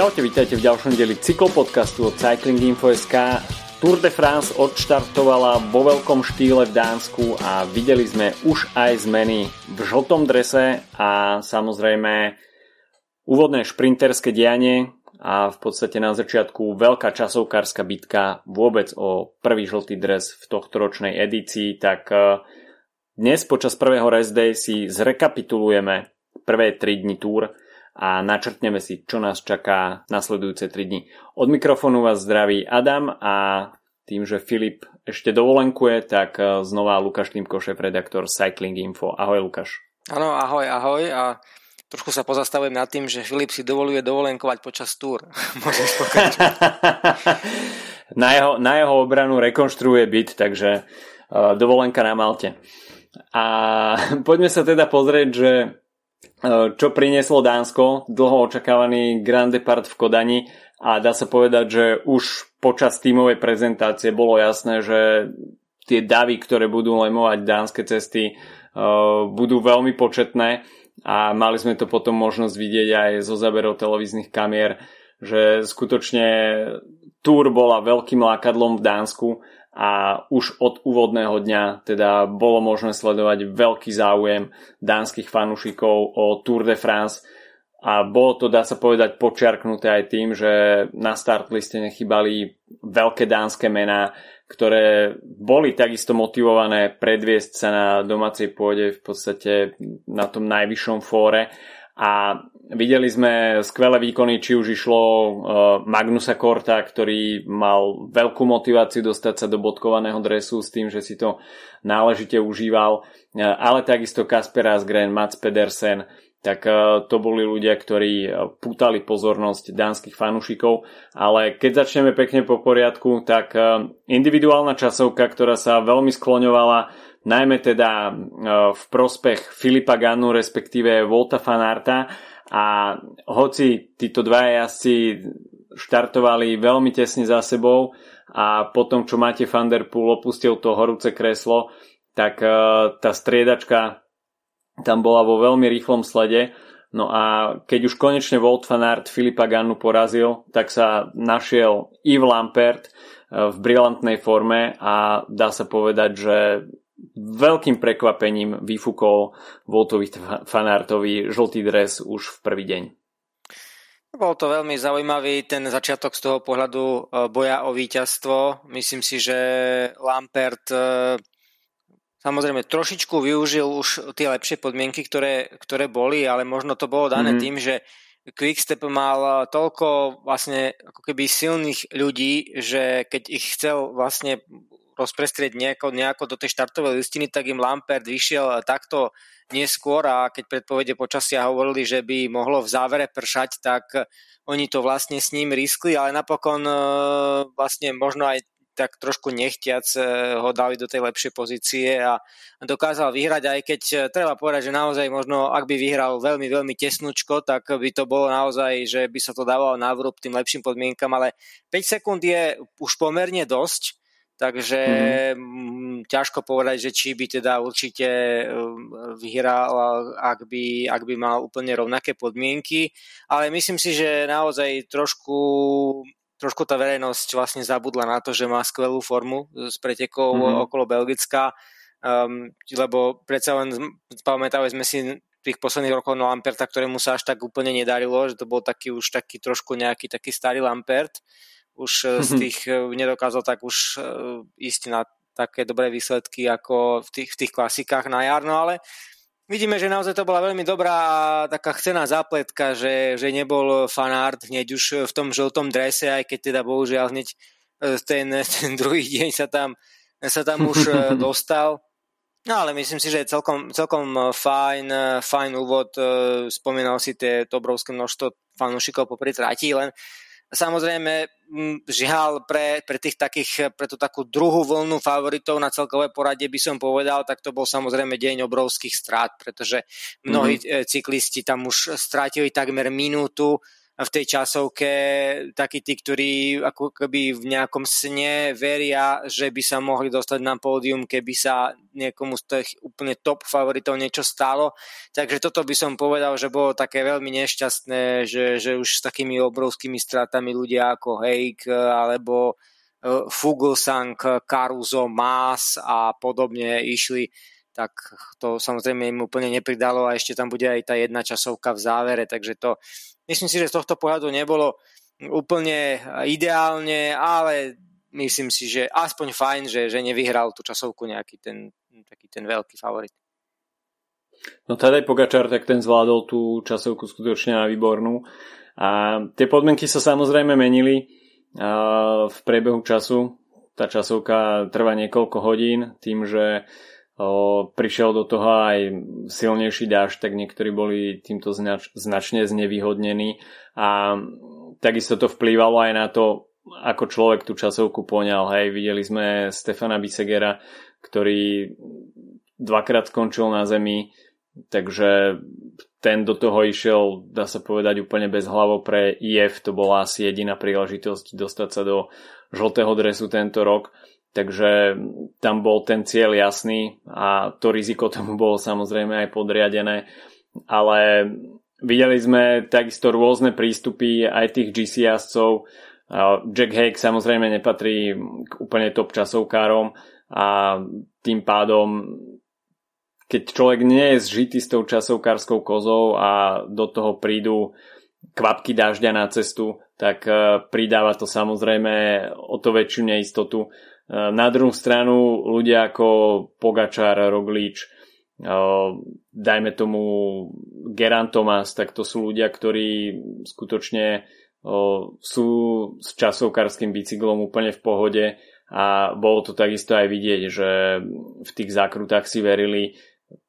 Čaute, vítajte v ďalšom dieli cyklopodcastu od Cycling Info.sk. Tour de France odštartovala vo veľkom štýle v Dánsku a videli sme už aj zmeny v žltom drese a samozrejme úvodné šprinterské dianie a v podstate na začiatku veľká časovkárska bitka vôbec o prvý žltý dres v tohto ročnej edícii, tak eh, dnes počas prvého rest day si zrekapitulujeme prvé 3 dni túr a načrtneme si, čo nás čaká nasledujúce 3 dni. Od mikrofónu vás zdraví Adam a tým, že Filip ešte dovolenkuje, tak e, znova Lukáš Týmko, šéf-redaktor Cycling Info. Ahoj Lukáš. Áno, ahoj, ahoj a trošku sa pozastavujem nad tým, že Filip si dovoluje dovolenkovať počas túr. Môžeš na, jeho, na jeho obranu rekonštruuje byt, takže uh, dovolenka na Malte. A poďme sa teda pozrieť, že čo prinieslo Dánsko, dlho očakávaný Grand Depart v Kodani a dá sa povedať, že už počas tímovej prezentácie bolo jasné, že tie davy, ktoré budú lemovať dánske cesty, eh, budú veľmi početné a mali sme to potom možnosť vidieť aj zo záberov televíznych kamier, že skutočne túr bola veľkým lákadlom v Dánsku a už od úvodného dňa teda bolo možné sledovať veľký záujem dánskych fanúšikov o Tour de France. A bolo to, dá sa povedať, počiarknuté aj tým, že na start liste nechybali veľké dánske mená, ktoré boli takisto motivované predviesť sa na domácej pôde v podstate na tom najvyššom fóre. A videli sme skvelé výkony, či už išlo uh, Magnusa Korta, ktorý mal veľkú motiváciu dostať sa do bodkovaného dresu s tým, že si to náležite užíval, uh, ale takisto Kasper Asgren, Mats Pedersen, tak uh, to boli ľudia, ktorí pútali pozornosť dánskych fanúšikov, ale keď začneme pekne po poriadku, tak individuálna časovka, ktorá sa veľmi skloňovala najmä teda e, v prospech Filipa Gannu, respektíve Volta Fanarta a hoci títo dva jazdci štartovali veľmi tesne za sebou a potom, čo máte Van Der opustil to horúce kreslo, tak e, tá striedačka tam bola vo veľmi rýchlom slede. No a keď už konečne Volt Fanart Filipa Gannu porazil, tak sa našiel Yves Lampert e, v brilantnej forme a dá sa povedať, že veľkým prekvapením vyfúkol Voltovi fanártovi žltý dres už v prvý deň. Bol to veľmi zaujímavý ten začiatok z toho pohľadu e, boja o víťazstvo. Myslím si, že Lampert e, samozrejme trošičku využil už tie lepšie podmienky, ktoré, ktoré boli, ale možno to bolo dané mm-hmm. tým, že Quickstep mal toľko vlastne ako keby silných ľudí, že keď ich chcel vlastne rozprestrieť nejako, nejako do tej štartovej listiny, tak im Lampert vyšiel takto neskôr a keď predpovede počasia hovorili, že by mohlo v závere pršať, tak oni to vlastne s ním riskli, ale napokon e, vlastne možno aj tak trošku nechtiac e, ho dali do tej lepšej pozície a dokázal vyhrať, aj keď e, treba povedať, že naozaj možno, ak by vyhral veľmi, veľmi tesnúčko, tak by to bolo naozaj, že by sa to dávalo na vrúb tým lepším podmienkam, ale 5 sekúnd je už pomerne dosť Takže mm-hmm. ťažko povedať, že či by teda určite um, vyhral, ak by, ak by mal úplne rovnaké podmienky. Ale myslím si, že naozaj trošku, trošku tá verejnosť vlastne zabudla na to, že má skvelú formu s pretekou mm-hmm. okolo Belgická. Um, lebo predsa len pamätali sme si tých posledných rokov no Lamperta, ktorému sa až tak úplne nedarilo, že to bol taký už taký trošku nejaký taký starý Lampert už eh, z tých eh, nedokázal tak už eh, ísť na také dobré výsledky ako v tých, v tých klasikách na jarno, ale vidíme, že naozaj to bola veľmi dobrá taká chcená zápletka, že, že nebol fanart hneď už v tom žltom drese, aj keď teda bohužiaľ hneď ten, ten druhý deň sa tam, sa tam už dostal. No ale myslím si, že je celkom, celkom fajn, fajn úvod. Spomínal si tie, to obrovské množstvo fanúšikov popri trati, len Samozrejme, žiaľ pre, pre tých takých, pre tú takú druhú vlnu favoritov na celkové poradie by som povedal, tak to bol samozrejme deň obrovských strát, pretože mnohí mm-hmm. cyklisti tam už strátili takmer minútu v tej časovke takí tí, ktorí ako keby v nejakom sne veria, že by sa mohli dostať na pódium, keby sa niekomu z tých úplne top favoritov niečo stalo. Takže toto by som povedal, že bolo také veľmi nešťastné, že, že už s takými obrovskými stratami ľudia ako Hake alebo e, Fuglsang, Caruso, Maas a podobne išli tak to samozrejme im úplne nepridalo a ešte tam bude aj tá jedna časovka v závere, takže to myslím si, že z tohto pohľadu nebolo úplne ideálne, ale myslím si, že aspoň fajn, že, že nevyhral tú časovku nejaký ten, taký ten veľký favorit. No Tadej Pogačar, tak ten zvládol tú časovku skutočne na výbornú. A tie podmienky sa samozrejme menili v priebehu času. Tá časovka trvá niekoľko hodín tým, že prišiel do toho aj silnejší dáž, tak niektorí boli týmto znač- značne znevýhodnení a takisto to vplývalo aj na to, ako človek tú časovku poňal. Hej, videli sme Stefana Bisegera, ktorý dvakrát skončil na zemi, takže ten do toho išiel, dá sa povedať, úplne bez hlavo pre IF. To bola asi jediná príležitosť dostať sa do žltého dresu tento rok. Takže tam bol ten cieľ jasný a to riziko tomu bolo samozrejme aj podriadené. Ale videli sme takisto rôzne prístupy aj tých GC jazdcov. Jack Hake samozrejme nepatrí k úplne top časovkárom a tým pádom keď človek nie je zžitý s tou časovkárskou kozou a do toho prídu kvapky dažďa na cestu, tak e, pridáva to samozrejme o to väčšiu neistotu na druhú stranu ľudia ako Pogačar, Roglič, dajme tomu Geran Thomas, tak to sú ľudia, ktorí skutočne sú s časovkárským bicyklom úplne v pohode. A bolo to takisto aj vidieť, že v tých zákrutách si verili,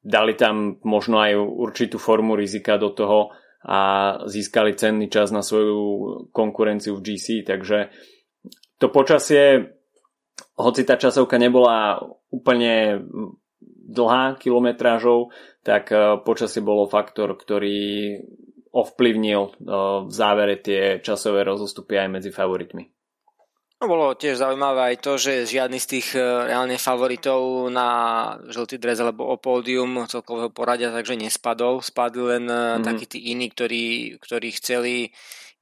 dali tam možno aj určitú formu rizika do toho a získali cenný čas na svoju konkurenciu v GC, takže to počasie hoci tá časovka nebola úplne dlhá kilometrážou, tak e, počasie bolo faktor, ktorý ovplyvnil e, v závere tie časové rozostupy aj medzi favoritmi. No, bolo tiež zaujímavé aj to, že žiadny z tých e, reálne favoritov na žltý dres alebo o pódium celkového poradia takže nespadol. Spadli len mm-hmm. takí tí iní, ktorí, ktorí chceli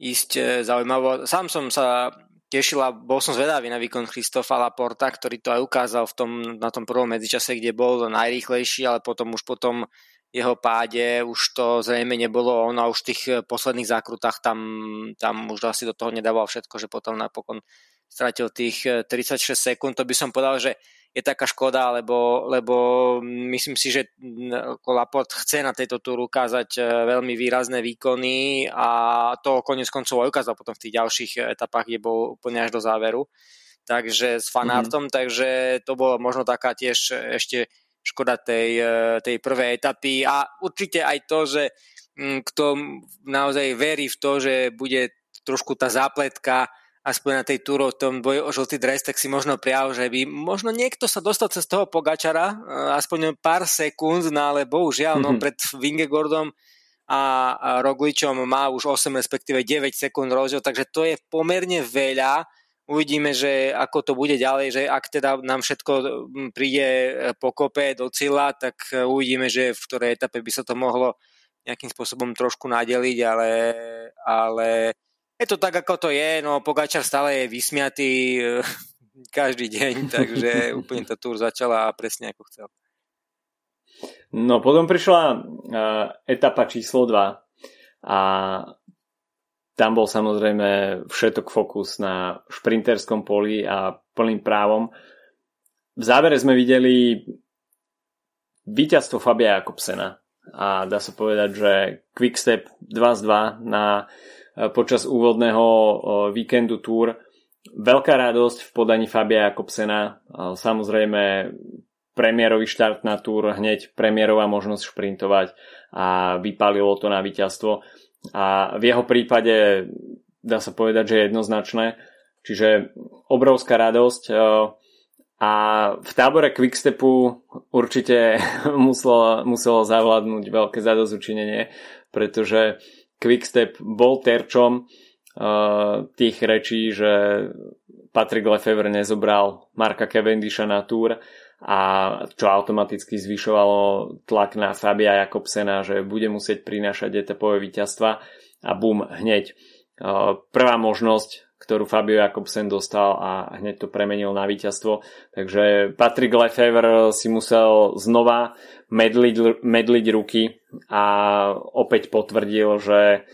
ísť zaujímavo. Sám som sa tešila, bol som zvedavý na výkon Christofa Laporta, ktorý to aj ukázal v tom, na tom prvom medzičase, kde bol najrýchlejší, ale potom už potom jeho páde už to zrejme nebolo on a už v tých posledných zákrutách tam, tam už asi do toho nedával všetko, že potom napokon stratil tých 36 sekúnd. To by som povedal, že je taká škoda, lebo, lebo myslím si, že Laport chce na tejto túru ukázať e, veľmi výrazné výkony a to konec koncov aj ukázal potom v tých ďalších etapách, kde bol úplne až do záveru. Takže s fanartom, mm-hmm. takže to bolo možno taká tiež ešte škoda tej, e, tej prvej etapy a určite aj to, že kto naozaj verí v to, že bude trošku tá zápletka aspoň na tej túro v tom boji o žltý dres, tak si možno prial, že by možno niekto sa dostal cez toho Pogačara, eh, aspoň pár sekúnd, no ale bohužiaľ, mm-hmm. no mhm. pred Vingegordom a Rogličom má už 8 respektíve 9 sekúnd rozdiel, takže to je pomerne veľa. Uvidíme, že ako to bude ďalej, že ak teda nám všetko hm, príde eh, pokope do cieľa, tak eh, uvidíme, že v ktorej etape by sa to mohlo nejakým spôsobom trošku nadeliť, ale, ale je to tak, ako to je, no Pogačar stále je vysmiatý eh, každý deň, takže úplne tá túr začala presne ako chcel. No potom prišla uh, etapa číslo 2 a tam bol samozrejme všetok fokus na šprinterskom poli a plným právom. V závere sme videli víťazstvo Fabia Jakobsena a dá sa povedať, že Quickstep 2 z 2 na E, počas úvodného e, víkendu Tour. Veľká radosť v podaní Fabia Jakobsena. E, samozrejme premiérový štart na Tour, hneď premiérová možnosť šprintovať a vypálilo to na víťazstvo. A v jeho prípade dá sa povedať, že je jednoznačné. Čiže obrovská radosť. A v tábore Quickstepu určite muselo, muselo zavládnuť veľké zadozučinenie, pretože Quickstep bol terčom uh, tých rečí, že Patrick Lefevre nezobral Marka Cavendisha na túr a čo automaticky zvyšovalo tlak na Fabia Jakobsena, že bude musieť prinášať etapové víťazstva a bum, hneď. Uh, prvá možnosť, ktorú Fabio Jakobsen dostal a hneď to premenil na víťazstvo. Takže Patrick Lefevre si musel znova medliť, medliť ruky a opäť potvrdil, že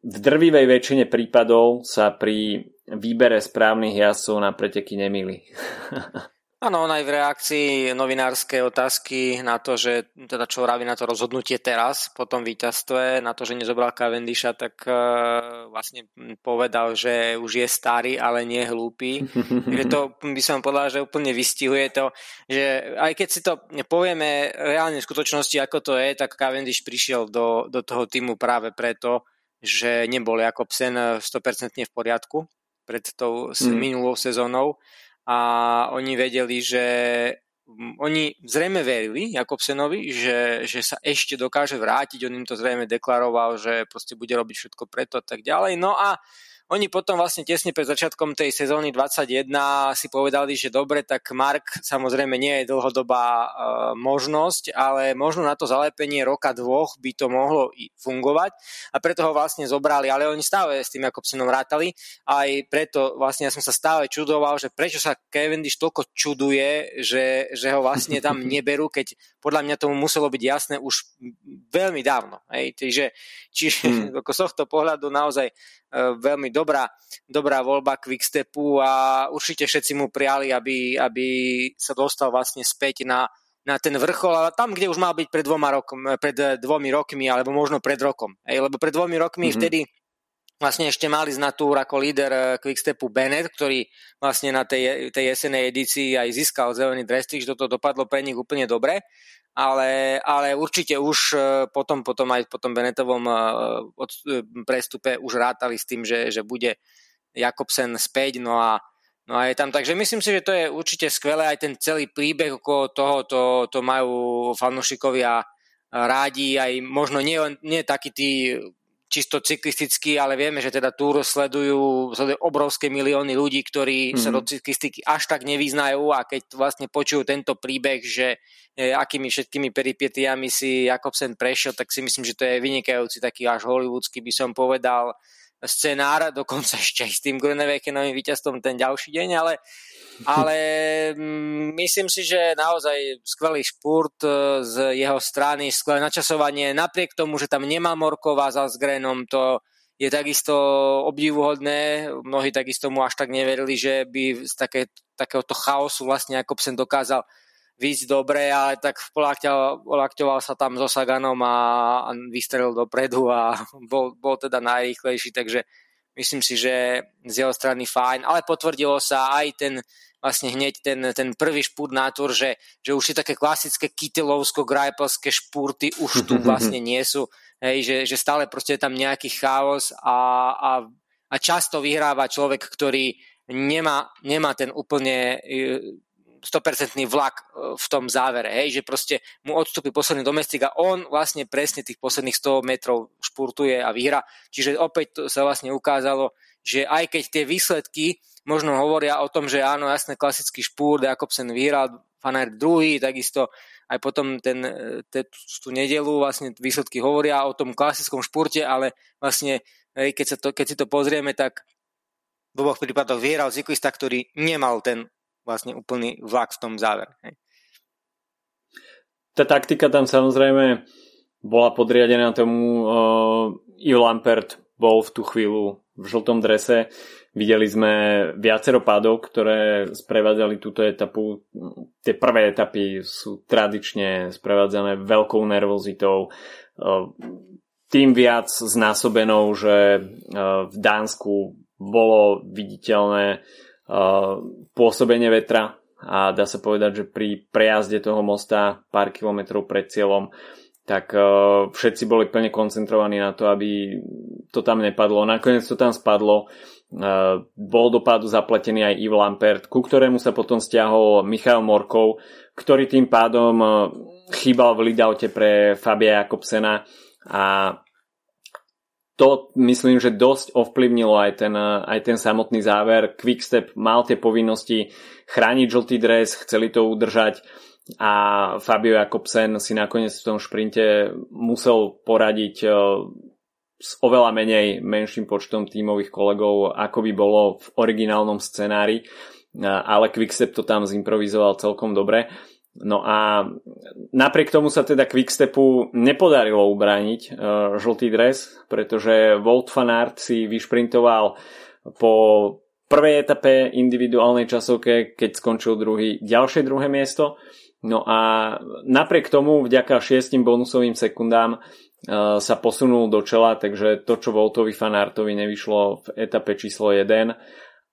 v drvivej väčšine prípadov sa pri výbere správnych jazdcov na preteky nemýli. Áno, on aj v reakcii novinárskej otázky na to, že teda čo vraví na to rozhodnutie teraz po tom víťazstve, na to, že nezobral Cavendisha, tak uh, vlastne povedal, že už je starý, ale nie hlúpy. Takže to by som povedal, že úplne vystihuje to, že aj keď si to povieme reálne v skutočnosti, ako to je, tak Cavendish prišiel do, do toho týmu práve preto, že nebol Jakobsen 100% v poriadku pred tou mm. minulou sezónou a oni vedeli, že oni zrejme verili Jakobsenovi, že, že sa ešte dokáže vrátiť, on im to zrejme deklaroval, že proste bude robiť všetko preto a tak ďalej. No a oni potom vlastne tesne pred začiatkom tej sezóny 21 si povedali, že dobre, tak Mark samozrejme nie je dlhodobá uh, možnosť, ale možno na to zalepenie roka dvoch by to mohlo i fungovať a preto ho vlastne zobrali, ale oni stále s tým Jakobsenom rátali aj preto vlastne ja som sa stále čudoval, že prečo sa Cavendish toľko čuduje, že, že ho vlastne tam neberú, keď podľa mňa tomu muselo byť jasné už veľmi dávno. Hej? Čiže, čiže hmm. z tohto pohľadu naozaj veľmi dobrá, dobrá voľba Quickstepu a určite všetci mu prijali, aby, aby sa dostal vlastne späť na, na ten vrchol, ale tam, kde už mal byť pred, dvoma rokom, pred dvomi rokmi, alebo možno pred rokom. Ej, lebo pred dvomi rokmi mm-hmm. vtedy vlastne ešte mali z túr ako líder eh, Quickstepu Bennett, ktorý vlastne na tej, tej jesenej edícii aj získal zelený dres, že toto dopadlo pre nich úplne dobre ale, ale určite už e, potom, potom aj po tom Benetovom e, e, prestupe už rátali s tým, že, že bude Jakobsen späť, no a, no a je tam. Takže myslím si, že to je určite skvelé, aj ten celý príbeh okolo toho, to, to majú fanúšikovia rádi, aj možno nie, nie takí tí čisto cyklisticky, ale vieme, že teda Tour sledujú, sledujú obrovské milióny ľudí, ktorí mm-hmm. sa do cyklistiky až tak nevyznajú a keď vlastne počujú tento príbeh, že e, akými všetkými peripetiami si Jakobsen prešiel, tak si myslím, že to je vynikajúci taký až hollywoodsky by som povedal scenár, dokonca ešte aj s tým Grunewegenovým víťazstvom ten ďalší deň, ale ale mm, myslím si, že naozaj skvelý špurt e, z jeho strany, skvelé načasovanie, napriek tomu, že tam nemá Morkova za Zgrenom, to je takisto obdivuhodné. Mnohí takisto mu až tak neverili, že by z také, takéhoto chaosu vlastne Jakobsen dokázal výjsť dobre, ale tak polakťoval sa tam so Saganom a, vystrelil dopredu a bol, bol teda najrýchlejší, takže myslím si, že z jeho strany fajn, ale potvrdilo sa aj ten vlastne hneď ten, ten prvý špúrt na túr, že, že už tie také klasické kytelovsko-grajpelské špúrty už tu vlastne nie sú, hej, že, že stále proste je tam nejaký chaos a, a, a často vyhráva človek, ktorý nemá, nemá ten úplne 100% e, vlak e, v tom závere, hej, že proste mu odstúpi posledný domestik a on vlastne presne tých posledných 100 metrov špurtuje a vyhra. Čiže opäť sa vlastne ukázalo, že aj keď tie výsledky možno hovoria o tom, že áno, jasné, klasický špúr, Jakobsen vyhral, Fanár druhý, takisto aj potom ten, te, tú nedelu vlastne výsledky hovoria o tom klasickom špurte, ale vlastne keď, sa to, keď si to pozrieme, tak v oboch prípadoch vyhral cyklista, ktorý nemal ten vlastne úplný vlak v tom závere. Hej. Tá taktika tam samozrejme bola podriadená tomu uh, Yves Lampert bol v tú chvíľu v žltom drese. Videli sme viacero pádov, ktoré sprevádzali túto etapu. Tie prvé etapy sú tradične sprevádzané veľkou nervozitou. Tým viac znásobenou, že v Dánsku bolo viditeľné pôsobenie vetra a dá sa povedať, že pri prejazde toho mosta pár kilometrov pred cieľom tak uh, všetci boli plne koncentrovaní na to, aby to tam nepadlo. Nakoniec to tam spadlo. Uh, bol do pádu zapletený aj Yves Lampert, ku ktorému sa potom stiahol Michal Morkov, ktorý tým pádom chýbal v lidaute pre Fabia Jakobsena a to myslím, že dosť ovplyvnilo aj ten, aj ten samotný záver. Quickstep mal tie povinnosti chrániť žltý dres, chceli to udržať a Fabio Jakobsen si nakoniec v tom šprinte musel poradiť e, s oveľa menej menším počtom tímových kolegov, ako by bolo v originálnom scenári, e, ale Quickstep to tam zimprovizoval celkom dobre. No a napriek tomu sa teda Quickstepu nepodarilo ubrániť uh, žltý dres, pretože Volt van Aert si vyšprintoval po prvej etape individuálnej časovke, keď skončil druhý, ďalšie druhé miesto. No a napriek tomu, vďaka šiestim bonusovým sekundám uh, sa posunul do čela, takže to, čo Voltovi Fanartovi nevyšlo v etape číslo 1,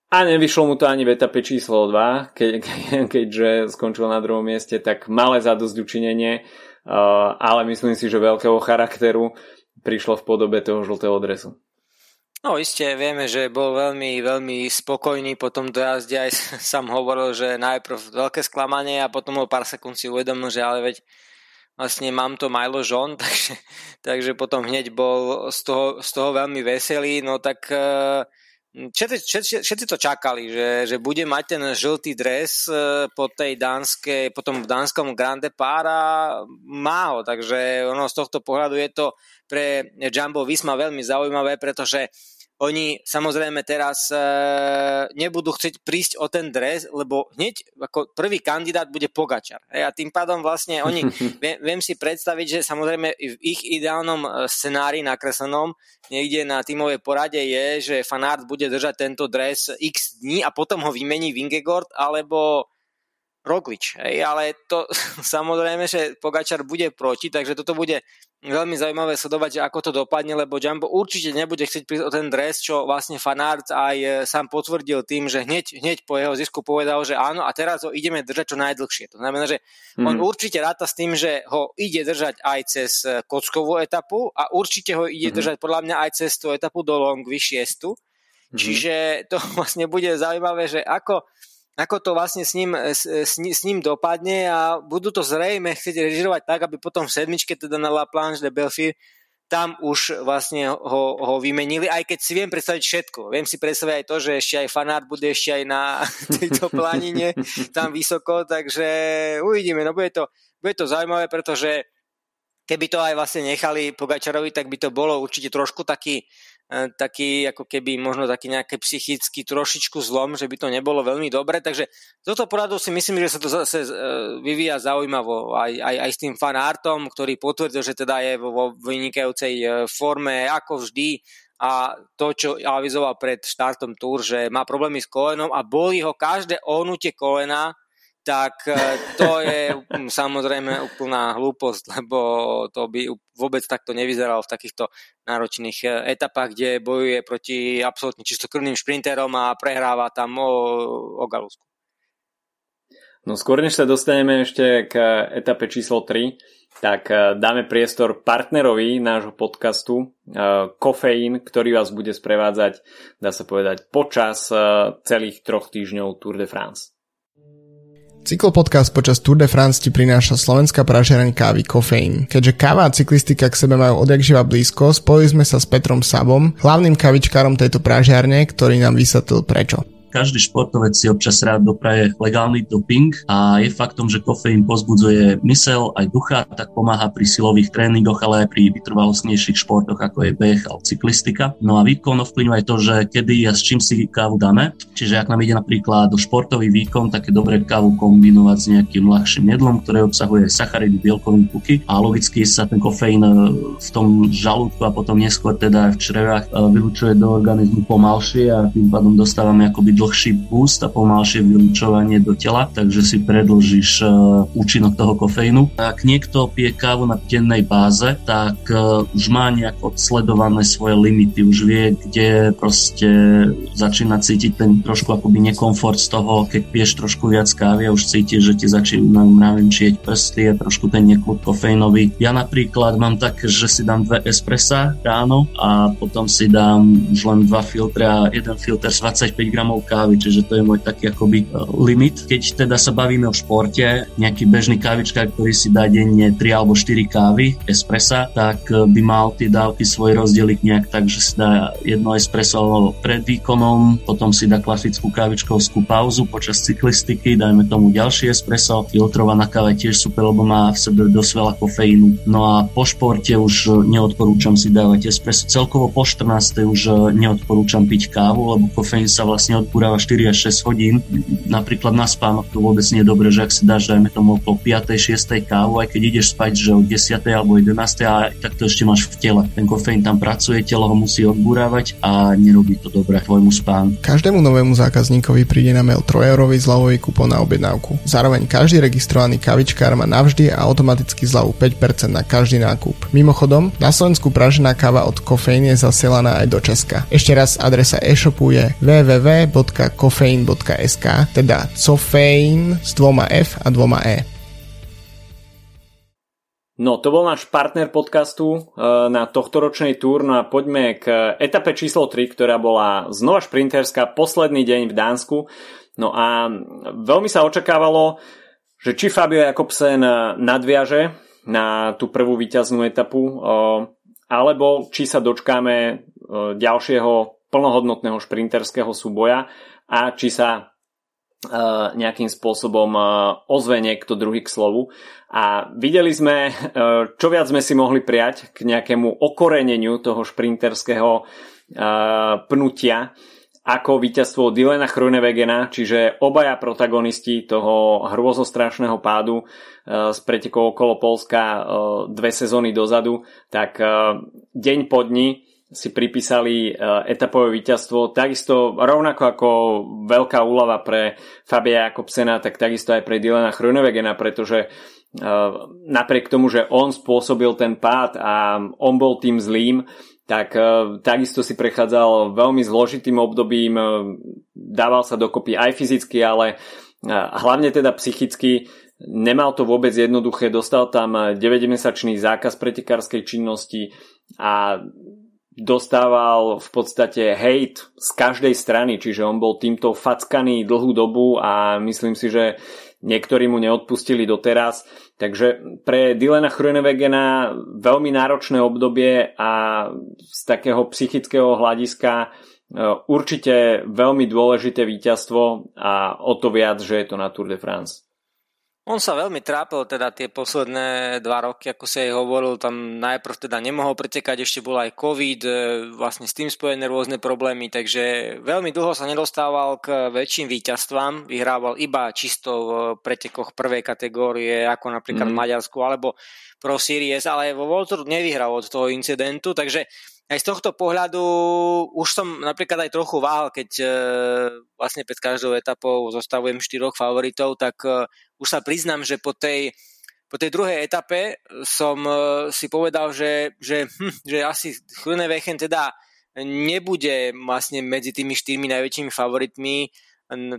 a nevyšlo mu to ani v etape číslo 2, ke, ke, keďže skončil na druhom mieste, tak malé zadosť učinenie, uh, ale myslím si, že veľkého charakteru prišlo v podobe toho žltého dresu. No iste, vieme, že bol veľmi, veľmi spokojný po tom dojazde, aj sám hovoril, že najprv veľké sklamanie a potom o pár sekúnd si uvedomil, že ale veď vlastne mám to Milo John, takže, takže potom hneď bol z toho, z toho veľmi veselý, no tak uh, Všetci, všetci, všetci to čakali, že, že bude mať ten žltý dres e, po tej dánskej, potom v dánskom Grande Pára má ho, takže ono z tohto pohľadu je to pre Jumbo Visma veľmi zaujímavé, pretože oni samozrejme teraz e, nebudú chcieť prísť o ten dres, lebo hneď ako prvý kandidát bude Pogačar. E, a tým pádom vlastne oni, viem, viem si predstaviť, že samozrejme v ich ideálnom e, scenári nakreslenom niekde na tímovej porade je, že fanart bude držať tento dres x dní a potom ho vymení Vingegord alebo Roglič. Hej, ale to samozrejme, že Pogačar bude proti, takže toto bude veľmi zaujímavé sledovať, ako to dopadne, lebo Jumbo určite nebude chcieť prísť o ten dres, čo vlastne fanart aj e, sám potvrdil tým, že hneď, hneď po jeho zisku povedal, že áno a teraz ho ideme držať čo najdlhšie. To znamená, že mm. on mhm. určite ráta s tým, že ho ide držať aj cez e, kockovú etapu a určite ho ide mm. držať podľa mňa aj cez tú etapu do Longvy 6. Mm. Čiže to vlastne bude zaujímavé, že ako ako to vlastne s ním, s, s, ním dopadne a budú to zrejme chcieť režirovať tak, aby potom v sedmičke, teda na La Planche de Belfir, tam už vlastne ho, ho vymenili, aj keď si viem predstaviť všetko. Viem si predstaviť aj to, že ešte aj fanát bude ešte aj na tejto planine tam vysoko, takže uvidíme. No bude to, bude to zaujímavé, pretože keby to aj vlastne nechali Pogačarovi, tak by to bolo určite trošku taký, taký ako keby možno taký nejaký psychický trošičku zlom, že by to nebolo veľmi dobre, takže toto poradu si myslím, že sa to zase e, vyvíja zaujímavo aj, aj, aj s tým fanártom, ktorý potvrdil, že teda je vo vynikajúcej e, forme ako vždy. A to, čo avizoval pred štartom Tour, že má problémy s kolenom a boli ho každé ohnutie kolena tak e, to je mm, samozrejme úplná hlúposť, lebo to by vôbec takto nevyzeralo v takýchto náročných e, etapách, kde bojuje proti absolútne čistokrvným šprinterom a prehráva tam o, o Galusku. No skôr než sa dostaneme ešte k etape číslo 3, tak e, dáme priestor partnerovi nášho podcastu Kofeín, ktorý vás bude sprevádzať, dá sa povedať, počas celých troch týždňov Tour de France. Cyklopodcast počas Tour de France ti prináša slovenská pražeraň kávy Kofeín. Keďže káva a cyklistika k sebe majú odjakživa blízko, spojili sme sa s Petrom Sabom, hlavným kavičkárom tejto pražiarne, ktorý nám vysvetlil prečo každý športovec si občas rád dopraje legálny doping a je faktom, že kofeín pozbudzuje mysel aj ducha, tak pomáha pri silových tréningoch, ale aj pri vytrvalostnejších športoch, ako je beh alebo cyklistika. No a výkon ovplyvňuje to, že kedy a s čím si kávu dáme. Čiže ak nám ide napríklad do športový výkon, tak je dobré kávu kombinovať s nejakým ľahším jedlom, ktoré obsahuje sacharidy, bielkoviny, tuky a logicky sa ten kofeín e, v tom žalúdku a potom neskôr teda v črevách e, vylučuje do organizmu pomalšie a tým pádom dostávame akoby dlhší boost a pomalšie vylučovanie do tela, takže si predlžíš uh, účinok toho kofeínu. Ak niekto pije kávu na dennej báze, tak uh, už má nejak odsledované svoje limity, už vie, kde proste začína cítiť ten trošku akoby nekomfort z toho, keď piješ trošku viac kávy a už cítiš, že ti začínajú mravenčieť prsty a trošku ten neklud kofeínový. Ja napríklad mám tak, že si dám dve espressa ráno a potom si dám už len dva filtre a jeden filter s 25 gramov kávy, čiže to je môj taký akoby uh, limit. Keď teda sa bavíme o športe, nejaký bežný kávička, ktorý si dá denne 3 alebo 4 kávy, espressa, tak uh, by mal tie dávky svoj rozdeliť nejak tak, že si dá jedno espresso pred výkonom, potom si dá klasickú kávičkovskú pauzu počas cyklistiky, dajme tomu ďalší espresso, filtrovaná káva tiež super, lebo má v sebe dosť veľa kofeínu. No a po športe už neodporúčam si dávať espresso. Celkovo po 14. už neodporúčam piť kávu, lebo kofeín sa vlastne odpúrava 4 až 6 hodín. Napríklad na spánok to vôbec nie je dobré, že ak si dáš, dajme tomu okolo 5. 6. kávu, aj keď ideš spať, že o 10. alebo 11. a tak to ešte máš v tele. Ten kofeín tam pracuje, telo ho musí odbúravať a nerobí to dobre tvojmu spánku. Každému novému zákazníkovi príde na mail 3 eurový zľavový kupón na objednávku. Zároveň každý registrovaný kavičkár má navždy a automaticky zľavu 5% na každý nákup. Mimochodom, na Slovensku pražená káva od Kofeín je zasielaná aj do Česka. Ešte raz adresa e-shopu je www.kofein.sk teda cofein s dvoma F a dvoma E. No, to bol náš partner podcastu e, na tohtoročnej túr, no a poďme k etape číslo 3, ktorá bola znova šprinterská, posledný deň v Dánsku. No a veľmi sa očakávalo, že či Fabio Jakobsen nadviaže na tú prvú víťaznú etapu, e, alebo či sa dočkáme e, ďalšieho plnohodnotného šprinterského súboja a či sa nejakým spôsobom ozve niekto druhý k slovu. A videli sme, čo viac sme si mohli prijať k nejakému okoreneniu toho šprinterského pnutia ako víťazstvo Dylena Chrunewegena, čiže obaja protagonisti toho hrôzostrašného pádu z pretekov okolo Polska dve sezóny dozadu, tak deň po dni si pripísali etapové víťazstvo. Takisto rovnako ako veľká úlava pre Fabia Jakobsena, tak takisto aj pre Dylana Chrunewegena, pretože napriek tomu, že on spôsobil ten pád a on bol tým zlým, tak takisto si prechádzal veľmi zložitým obdobím, dával sa dokopy aj fyzicky, ale hlavne teda psychicky nemal to vôbec jednoduché, dostal tam 9-mesačný zákaz pretekárskej činnosti a dostával v podstate hate z každej strany, čiže on bol týmto fackaný dlhú dobu a myslím si, že niektorí mu neodpustili doteraz. Takže pre Dylana Chrunewegena veľmi náročné obdobie a z takého psychického hľadiska e, určite veľmi dôležité víťazstvo a o to viac, že je to na Tour de France. On sa veľmi trápil teda tie posledné dva roky, ako sa jej hovoril, tam najprv teda nemohol pretekať, ešte bol aj COVID, e, vlastne s tým spojené rôzne problémy, takže veľmi dlho sa nedostával k väčším víťazstvám, vyhrával iba čisto v pretekoch prvej kategórie, ako napríklad mm. Maďarsku alebo Pro Series, ale vo Tour nevyhral od toho incidentu, takže aj z tohto pohľadu už som napríklad aj trochu váhal, keď e, vlastne pred každou etapou zostavujem štyroch favoritov, tak e, už sa priznám, že po tej, po tej druhej etape som uh, si povedal, že, že, hm, že asi Chrunewechen teda nebude vlastne medzi tými štyrmi najväčšími favoritmi,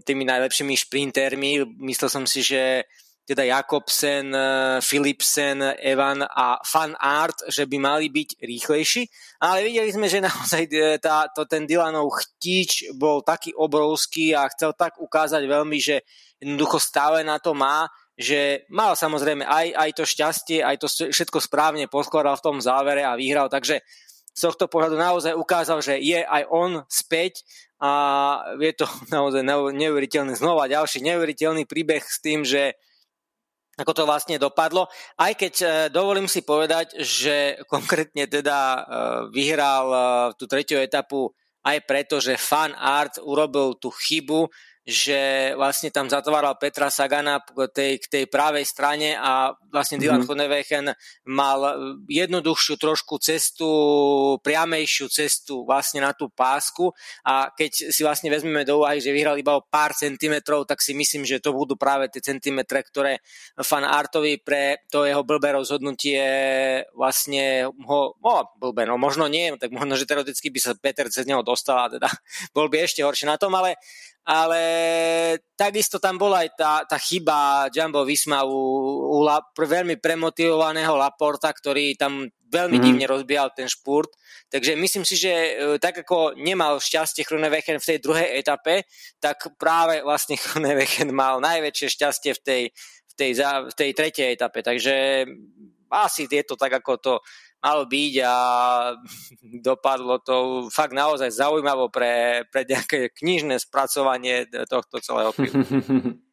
tými najlepšími šprintermi. Myslel som si, že teda Jakobsen, eh, Philipsen, Evan a Fan Art, že by mali byť rýchlejší, ale videli sme, že naozaj eh, tá, to, ten Dylanov chtíč bol taký obrovský a chcel tak ukázať veľmi, že jednoducho stále na to má, že mal samozrejme aj, aj to šťastie, aj to všetko správne poskladal v tom závere a vyhral, takže z tohto pohľadu naozaj ukázal, že je aj on späť a je to naozaj neuveriteľný znova ďalší neuveriteľný príbeh s tým, že ako to vlastne dopadlo. Aj keď e, dovolím si povedať, že konkrétne teda e, vyhral e, tú tretiu etapu aj preto, že fan art urobil tú chybu, že vlastne tam zatváral Petra Sagana k tej, k tej pravej strane a vlastne Dylan mm-hmm. Mal jednoduchšiu trošku cestu, priamejšiu cestu vlastne na tú pásku a keď si vlastne vezmeme do úvahy, že vyhral iba o pár centimetrov, tak si myslím, že to budú práve tie centimetre, ktoré fan Artovi pre to jeho blbé rozhodnutie vlastne ho, no blbé, no možno nie, tak možno, že teoreticky by sa Peter cez neho dostal a teda bol by ešte horšie na tom, ale ale takisto tam bola aj tá, tá chyba Jumbo Visma u, u La, veľmi premotivovaného Laporta, ktorý tam veľmi mm-hmm. divne rozbíjal ten špurt. Takže myslím si, že e, tak ako nemal šťastie Chronewegen v tej druhej etape, tak práve vlastne Chronewegen mal najväčšie šťastie v tej, v tej, v tej tretej etape. Takže asi je to tak, ako to malo byť a dopadlo to fakt naozaj zaujímavo pre, pre nejaké knižné spracovanie tohto celého filmu.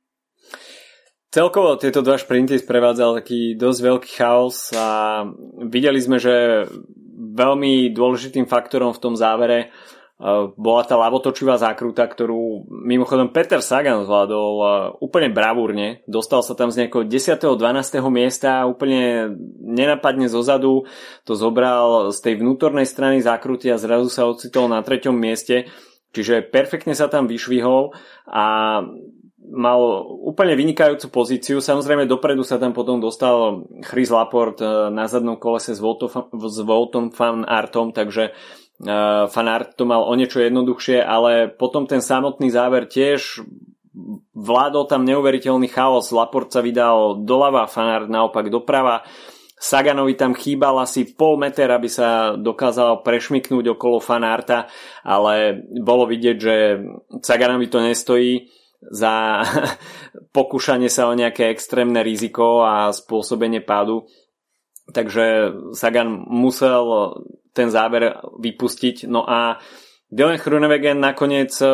Celkovo tieto dva šprinty sprevádzal taký dosť veľký chaos a videli sme, že veľmi dôležitým faktorom v tom závere bola tá lavotočivá zákruta, ktorú mimochodom Peter Sagan zvládol úplne bravúrne. Dostal sa tam z nejakého 10. 12. miesta úplne nenapadne zozadu. To zobral z tej vnútornej strany zákruty a zrazu sa ocitol na treťom mieste. Čiže perfektne sa tam vyšvihol a mal úplne vynikajúcu pozíciu. Samozrejme dopredu sa tam potom dostal Chris Laport na zadnom kolese s Voltom Fan Artom, takže Fanart to mal o niečo jednoduchšie, ale potom ten samotný záver tiež vládol tam neuveriteľný chaos. Laport sa vydal doľava, Fanart naopak doprava. Saganovi tam chýbal asi pol meter, aby sa dokázal prešmiknúť okolo Fanarta, ale bolo vidieť, že Saganovi to nestojí za pokúšanie sa o nejaké extrémne riziko a spôsobenie pádu. Takže Sagan musel ten záber vypustiť. No a Dylan Hrunewegen nakoniec e,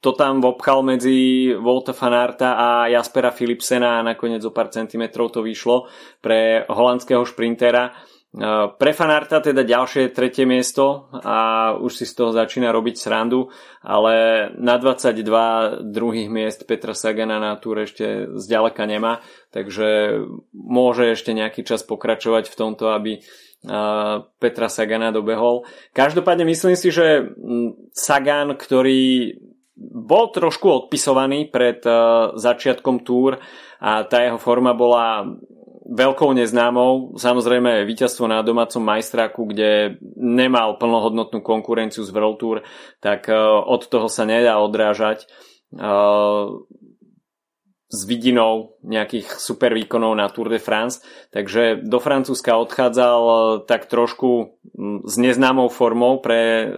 to tam obchal medzi Volta Fanarta a Jaspera Philipsena a nakoniec o pár centimetrov to vyšlo pre holandského šprintera. E, pre Fanarta teda ďalšie tretie miesto a už si z toho začína robiť srandu, ale na 22 druhých miest Petra Sagana na túr ešte zďaleka nemá, takže môže ešte nejaký čas pokračovať v tomto, aby Petra Sagana dobehol. Každopádne myslím si, že Sagan, ktorý bol trošku odpisovaný pred začiatkom túr a tá jeho forma bola veľkou neznámou. Samozrejme víťazstvo na domácom majstráku, kde nemal plnohodnotnú konkurenciu z World Tour, tak od toho sa nedá odrážať s vidinou nejakých super výkonov na Tour de France, takže do Francúzska odchádzal e, tak trošku s neznámou formou pre e,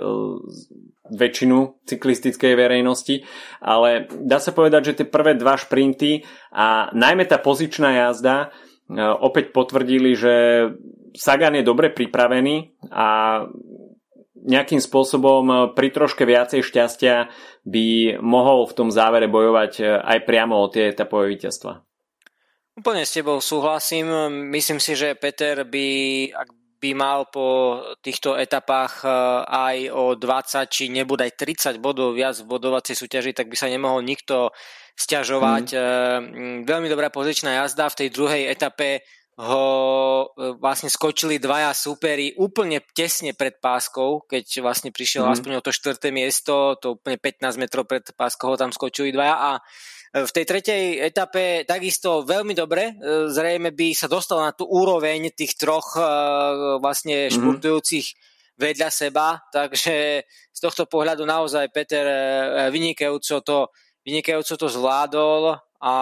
väčšinu cyklistickej verejnosti, ale dá sa povedať, že tie prvé dva šprinty a najmä tá pozičná jazda e, opäť potvrdili, že Sagan je dobre pripravený a nejakým spôsobom e, pri troške viacej šťastia by mohol v tom závere bojovať e, aj priamo o tie etapové víťazstva. Úplne s tebou súhlasím. Myslím si, že Peter by, ak by mal po týchto etapách e, aj o 20 či nebude aj 30 bodov viac v bodovacej súťaži, tak by sa nemohol nikto stiažovať. Mm. Veľmi dobrá pozičná jazda v tej druhej etape ho e, vlastne skočili dvaja súperi úplne tesne pred páskou, keď vlastne prišiel mm. aspoň o to štvrté miesto, to úplne 15 metrov pred páskou ho tam skočili dvaja a e, v tej tretej etape takisto veľmi dobre, e, zrejme by sa dostal na tú úroveň tých troch vlastne mhm. športujúcich mm-hmm. vedľa seba, takže z tohto pohľadu naozaj Peter vynikajúco to, vynikajúco to zvládol a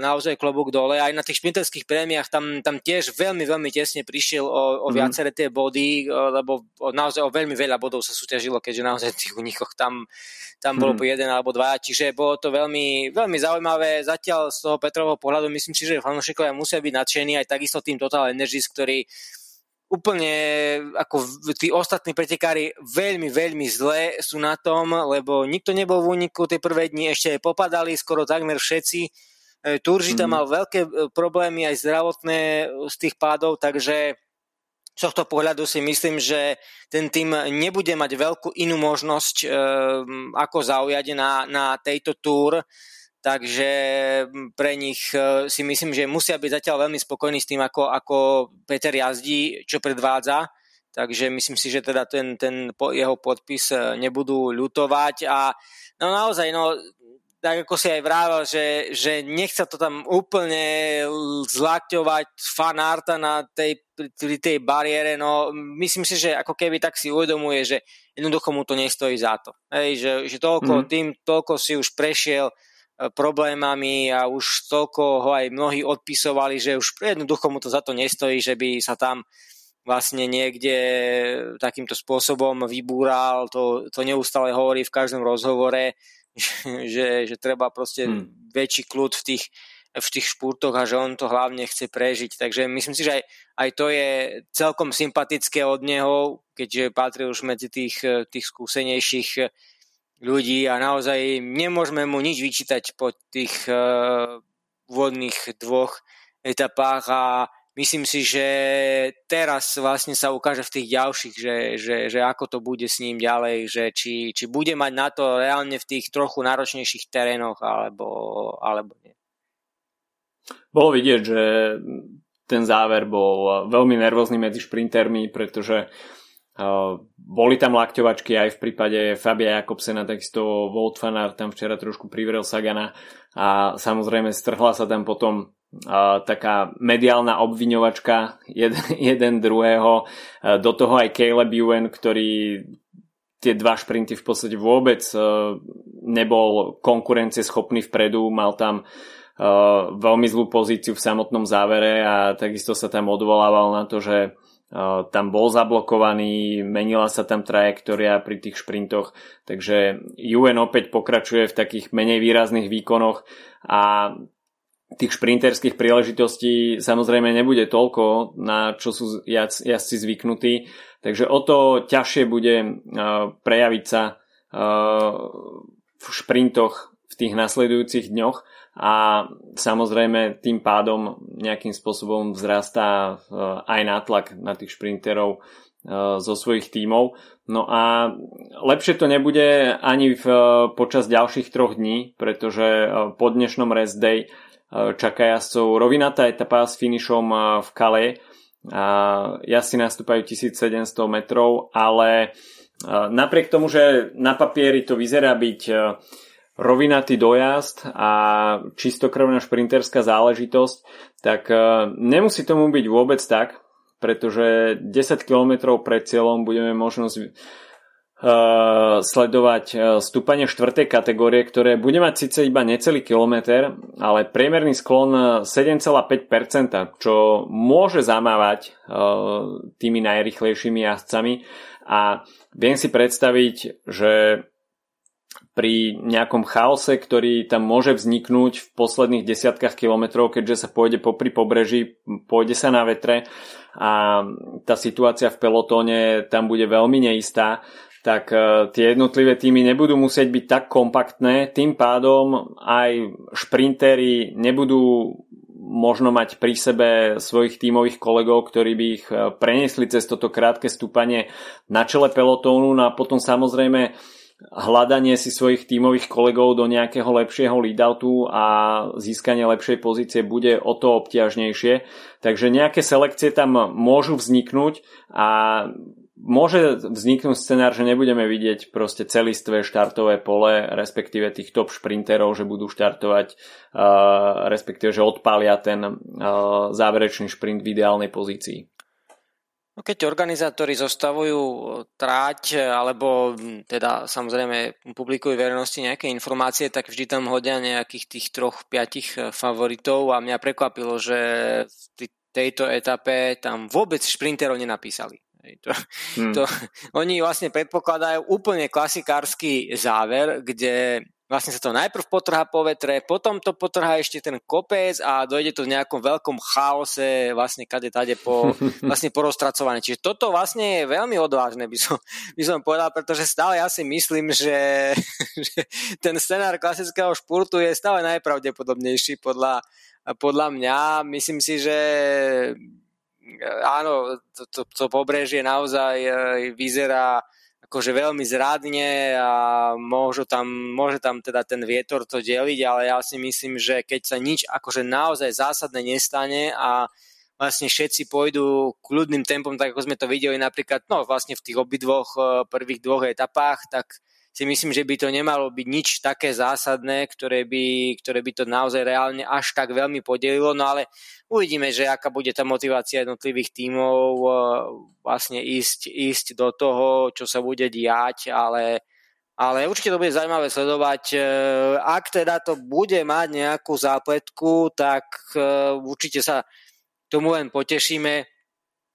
naozaj klobúk dole. Aj na tých šprinterských prémiách tam, tam tiež veľmi, veľmi tesne prišiel o, o mm viaceré tie body, lebo naozaj o veľmi veľa bodov sa súťažilo, keďže naozaj v tých unikoch tam, tam bolo mm po jeden alebo dva, čiže bolo to veľmi, veľmi zaujímavé. Zatiaľ z toho Petrovho pohľadu myslím si, že fanúšikovia musia byť nadšení aj takisto tým Total Energies, ktorý úplne ako tí ostatní pretekári veľmi, veľmi zle sú na tom, lebo nikto nebol v úniku tie prvé dni, ešte aj popadali skoro takmer všetci. E, Turži tam mm. mal veľké e, problémy aj zdravotné z tých pádov, takže z tohto pohľadu si myslím, že ten tým nebude mať veľkú inú možnosť, e, ako zaujať na, na tejto túr takže pre nich e, si myslím, že musia byť zatiaľ veľmi spokojní s tým, ako, ako Peter jazdí, čo predvádza, takže myslím si, že teda ten, ten jeho podpis e, nebudú ľutovať a no naozaj, no tak ako si aj vrával, že, že nechce to tam úplne zlakťovať fanárta na tej, pri tej bariére, no myslím si, že ako keby tak si uvedomuje, že jednoducho mu to nestojí za to. Hej, že, že toľko, mm. tým, toľko si už prešiel, problémami a už toľko ho aj mnohí odpisovali, že už jednoducho mu to za to nestojí, že by sa tam vlastne niekde takýmto spôsobom vybúral, to, to neustále hovorí v každom rozhovore, že, že treba proste hmm. väčší kľud v tých, v tých špurtoch a že on to hlavne chce prežiť. Takže myslím si, že aj, aj to je celkom sympatické od neho, keďže patrí už medzi tých, tých skúsenejších ľudí a naozaj nemôžeme mu nič vyčítať po tých uh, úvodných dvoch etapách a myslím si, že teraz vlastne sa ukáže v tých ďalších, že, že, že ako to bude s ním ďalej, že či, či bude mať na to reálne v tých trochu náročnejších terénoch alebo, alebo nie. Bolo vidieť, že ten záver bol veľmi nervózny medzi šprintermi, pretože boli tam lakťovačky aj v prípade Fabia Jakobsena, takisto Volt Fanart tam včera trošku privrel Sagana a samozrejme strhla sa tam potom uh, taká mediálna obviňovačka jeden, jeden druhého. Uh, do toho aj Caleb Ewan, ktorý tie dva šprinty v podstate vôbec uh, nebol konkurencieschopný vpredu, mal tam veľmi zlú pozíciu v samotnom závere a takisto sa tam odvolával na to, že tam bol zablokovaný, menila sa tam trajektória pri tých šprintoch, takže UN opäť pokračuje v takých menej výrazných výkonoch a tých šprinterských príležitostí samozrejme nebude toľko, na čo sú jazdci zvyknutí, takže o to ťažšie bude prejaviť sa v šprintoch v tých nasledujúcich dňoch a samozrejme tým pádom nejakým spôsobom vzrastá e, aj nátlak na tých šprinterov e, zo svojich tímov. No a lepšie to nebude ani v, počas ďalších troch dní, pretože po dnešnom rest day čaká jazdcov rovinatá etapa s finišom v Kale. Jazdci nastúpajú 1700 metrov, ale napriek tomu, že na papieri to vyzerá byť rovinatý dojazd a čistokrvná šprinterská záležitosť, tak e, nemusí tomu byť vôbec tak, pretože 10 km pred cieľom budeme možnosť uh, sledovať e, stúpanie 4. kategórie, ktoré bude mať síce iba necelý kilometr, ale priemerný sklon 7,5%, čo môže zamávať tými najrychlejšími jazdcami a viem si predstaviť, že pri nejakom chaose, ktorý tam môže vzniknúť v posledných desiatkách kilometrov, keďže sa pôjde popri pobreží, pôjde sa na vetre a tá situácia v pelotóne tam bude veľmi neistá, tak e, tie jednotlivé týmy nebudú musieť byť tak kompaktné, tým pádom aj šprintery nebudú možno mať pri sebe svojich tímových kolegov, ktorí by ich e, preniesli cez toto krátke stúpanie na čele pelotónu. No a potom samozrejme hľadanie si svojich tímových kolegov do nejakého lepšieho leadoutu a získanie lepšej pozície bude o to obťažnejšie. Takže nejaké selekcie tam môžu vzniknúť a môže vzniknúť scenár, že nebudeme vidieť proste celistvé štartové pole, respektíve tých top šprinterov, že budú štartovať, uh, respektíve, že odpália ten uh, záverečný šprint v ideálnej pozícii. No keď organizátori zostavujú tráť alebo teda samozrejme publikujú verejnosti nejaké informácie, tak vždy tam hodia nejakých tých troch, piatich e, favoritov a mňa prekvapilo, že v tejto etape tam vôbec šprinterov nenapísali. To, hmm. to, oni vlastne predpokladajú úplne klasikársky záver, kde vlastne sa to najprv potrhá po vetre, potom to potrhá ešte ten kopec a dojde to v nejakom veľkom chaose, vlastne kade tade po, vlastne poroztracované. Čiže toto vlastne je veľmi odvážne, by som, by som povedal, pretože stále ja si myslím, že, že ten scenár klasického športu je stále najpravdepodobnejší podľa, podľa mňa. Myslím si, že áno, to, to, to pobrežie naozaj e, vyzerá akože veľmi zradne a môže tam, môže tam teda ten vietor to deliť, ale ja si myslím, že keď sa nič akože naozaj zásadné nestane a vlastne všetci pôjdu kľudným tempom, tak ako sme to videli napríklad no, vlastne v tých obidvoch e, prvých dvoch etapách, tak si myslím, že by to nemalo byť nič také zásadné, ktoré by, ktoré by to naozaj reálne až tak veľmi podelilo, no ale uvidíme, že aká bude tá motivácia jednotlivých tímov eh, vlastne ísť, ísť do toho, čo sa bude diať, ale ale určite to bude zaujímavé sledovať. E, ak teda to bude mať nejakú zápletku, tak e, určite sa tomu len potešíme.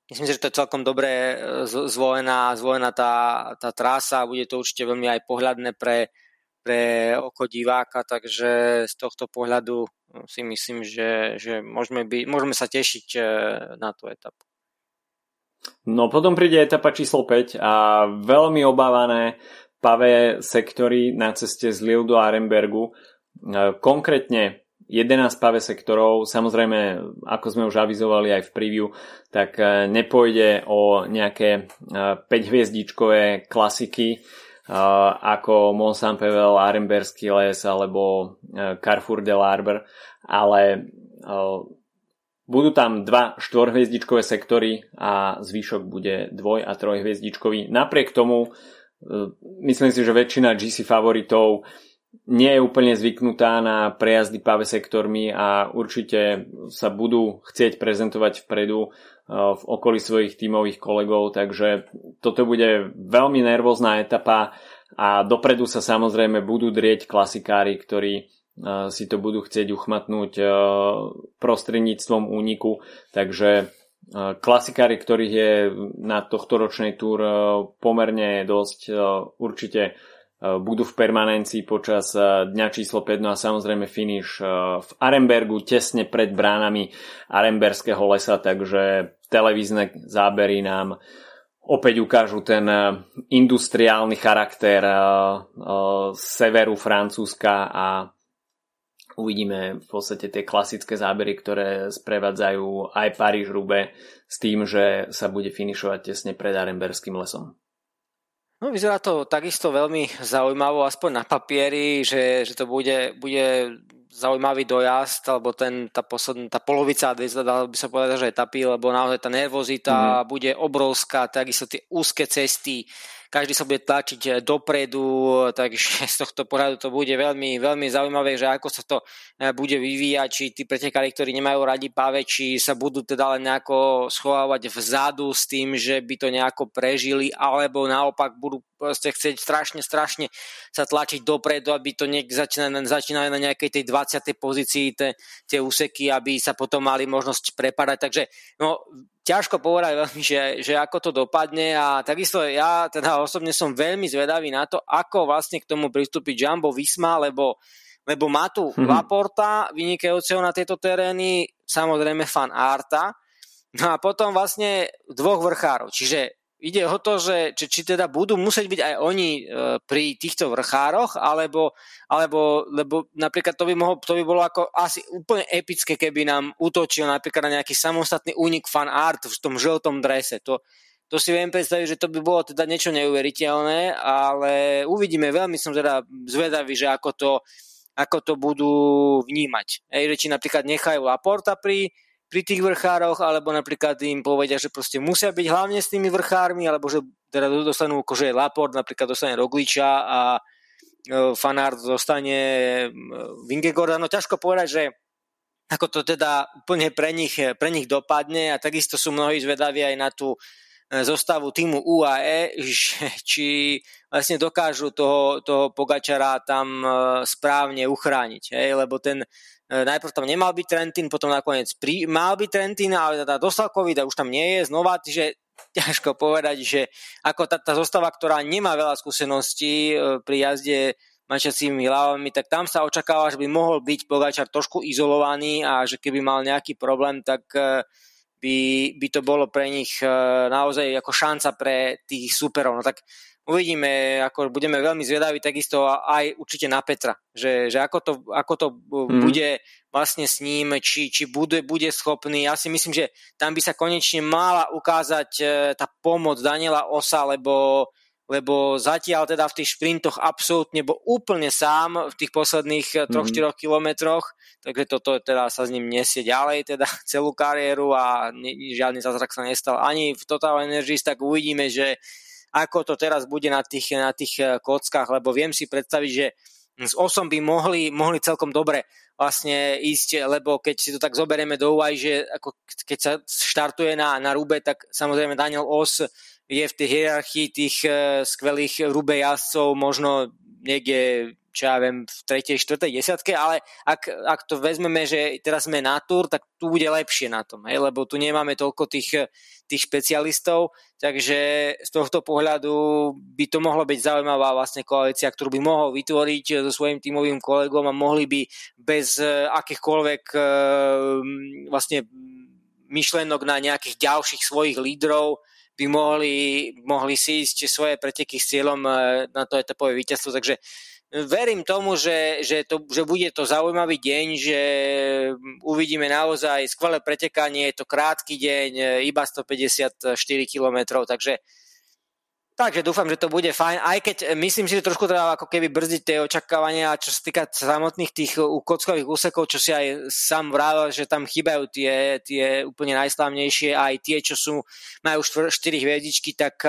Myslím si, že to je celkom dobre zvolená, zvolená tá, tá trasa, bude to určite veľmi aj pohľadné pre, pre oko diváka, takže z tohto pohľadu si myslím, že, že môžeme, byť, môžeme sa tešiť na tú etapu. No potom príde etapa číslo 5 a veľmi obávané pavé sektory na ceste z Lille do Arenbergu. E, konkrétne 11 pavé sektorov, samozrejme, ako sme už avizovali aj v preview, tak e, nepôjde o nejaké 5-hviezdičkové e, klasiky ako Mont Saint-Pével, Arenberský les alebo Carrefour de l'Arbre, ale budú tam dva štvorhviezdičkové sektory a zvyšok bude dvoj- a trojhviezdičkový. Napriek tomu myslím si, že väčšina GC favoritov nie je úplne zvyknutá na prejazdy páve sektormi a určite sa budú chcieť prezentovať vpredu uh, v okolí svojich tímových kolegov, takže toto bude veľmi nervózna etapa a dopredu sa samozrejme budú drieť klasikári, ktorí uh, si to budú chcieť uchmatnúť uh, prostredníctvom úniku, takže klasikári, ktorých je na tohto ročnej túr pomerne dosť, určite budú v permanencii počas dňa číslo 5, no a samozrejme finish v Arembergu tesne pred bránami Aremberského lesa, takže televízne zábery nám opäť ukážu ten industriálny charakter severu Francúzska a uvidíme v podstate tie klasické zábery, ktoré sprevádzajú aj Paríž Rube s tým, že sa bude finišovať tesne pred Aremberským lesom. No vyzerá to takisto veľmi zaujímavo, aspoň na papieri, že, že to bude, bude zaujímavý dojazd, alebo ten, tá, posledná, tá polovica, dá by sa povedať, že etapy, lebo naozaj tá nervozita mm-hmm. bude obrovská, takisto tie úzke cesty, každý sa bude tlačiť eh, dopredu, takže z tohto pohľadu to bude veľmi, veľmi zaujímavé, že ako sa to eh, bude vyvíjať, či tí pretekári, ktorí nemajú radi páve, či sa budú teda len nejako schovávať vzadu s tým, že by to nejako prežili, alebo naopak budú proste chcieť strašne, strašne sa tlačiť dopredu, aby to niek začínali na nejakej tej 20. pozícii te, tie úseky, aby sa potom mali možnosť prepadať. Takže no, ťažko povedať veľmi, že, že ako to dopadne a takisto ja teda osobne som veľmi zvedavý na to, ako vlastne k tomu pristúpiť Jumbo Visma, lebo lebo má tu hmm. Laporta, vynikajúceho na tieto terény, samozrejme fan Arta, no a potom vlastne dvoch vrchárov, čiže ide o to, že či, či teda budú musieť byť aj oni e, pri týchto vrchároch, alebo, alebo lebo napríklad to by, mohol, to by bolo ako asi úplne epické, keby nám útočil napríklad na nejaký samostatný únik fan art v tom žltom drese. To, to si viem predstaviť, že to by bolo teda niečo neuveriteľné, ale uvidíme, veľmi som teda zvedavý, že ako to, ako to budú vnímať. Ej, či napríklad nechajú Laporta pri, pri tých vrchároch, alebo napríklad im povedia, že proste musia byť hlavne s tými vrchármi, alebo že teda dostanú akože Laport, napríklad dostane Rogliča a e, Fanart dostane e, Vingegorda. No ťažko povedať, že ako to teda úplne pre nich, pre nich dopadne a takisto sú mnohí zvedaví aj na tú e, zostavu týmu UAE, že, či vlastne dokážu toho, toho Pogačara tam správne uchrániť, hej? lebo ten najprv tam nemal byť Trentin, potom nakoniec pri, mal byť Trentin, ale teda dostal COVID a už tam nie je znova, že ťažko povedať, že ako tá, tá zostava, ktorá nemá veľa skúseností e, pri jazde mančacími hlavami, tak tam sa očakáva, že by mohol byť Pogačar trošku izolovaný a že keby mal nejaký problém, tak e, by, by to bolo pre nich naozaj ako šanca pre tých superov. No tak uvidíme, ako budeme veľmi zvedaví takisto aj určite na Petra, že, že ako to, ako to mm. bude vlastne s ním, či, či bude, bude schopný. Ja si myslím, že tam by sa konečne mala ukázať e, tá pomoc Daniela Osa, lebo, lebo zatiaľ teda v tých šprintoch absolútne bol úplne sám v tých posledných 3-4 mm. kilometroch, takže toto teda sa s ním nesie ďalej, teda celú kariéru a žiadny zázrak sa nestal ani v Total Energies, tak uvidíme, že ako to teraz bude na tých, na tých eh, kockách, lebo viem si predstaviť, že s osom by mohli, mohli celkom dobre vlastne ísť, lebo keď si to tak zoberieme do úvahy, že ako keď sa štartuje na, na rúbe, tak samozrejme Daniel Os je v tej hierarchii tých uh, skvelých rube jazdcov možno niekde čo ja viem, v tretej, štvrtej desiatke, ale ak, ak to vezmeme, že teraz sme na túr, tak tu bude lepšie na tom, hej, lebo tu nemáme toľko tých, tých špecialistov, takže z tohto pohľadu by to mohlo byť zaujímavá vlastne koalícia, ktorú by mohol vytvoriť so svojím tímovým kolegom a mohli by bez eh, akýchkoľvek eh, vlastne myšlenok na nejakých ďalších svojich lídrov by mohli, mohli si ísť svoje preteky s cieľom eh, na to etapové víťazstvo, takže verím tomu, že, že, to, že bude to zaujímavý deň, že uvidíme naozaj skvelé pretekanie, je to krátky deň, iba 154 km, takže Takže dúfam, že to bude fajn, aj keď myslím si, že trošku treba ako keby brzdiť tie očakávania, čo sa týka samotných tých kockových úsekov, čo si aj sám vrával, že tam chýbajú tie, tie úplne najslavnejšie, aj tie, čo sú, majú 4 hviezdičky, tak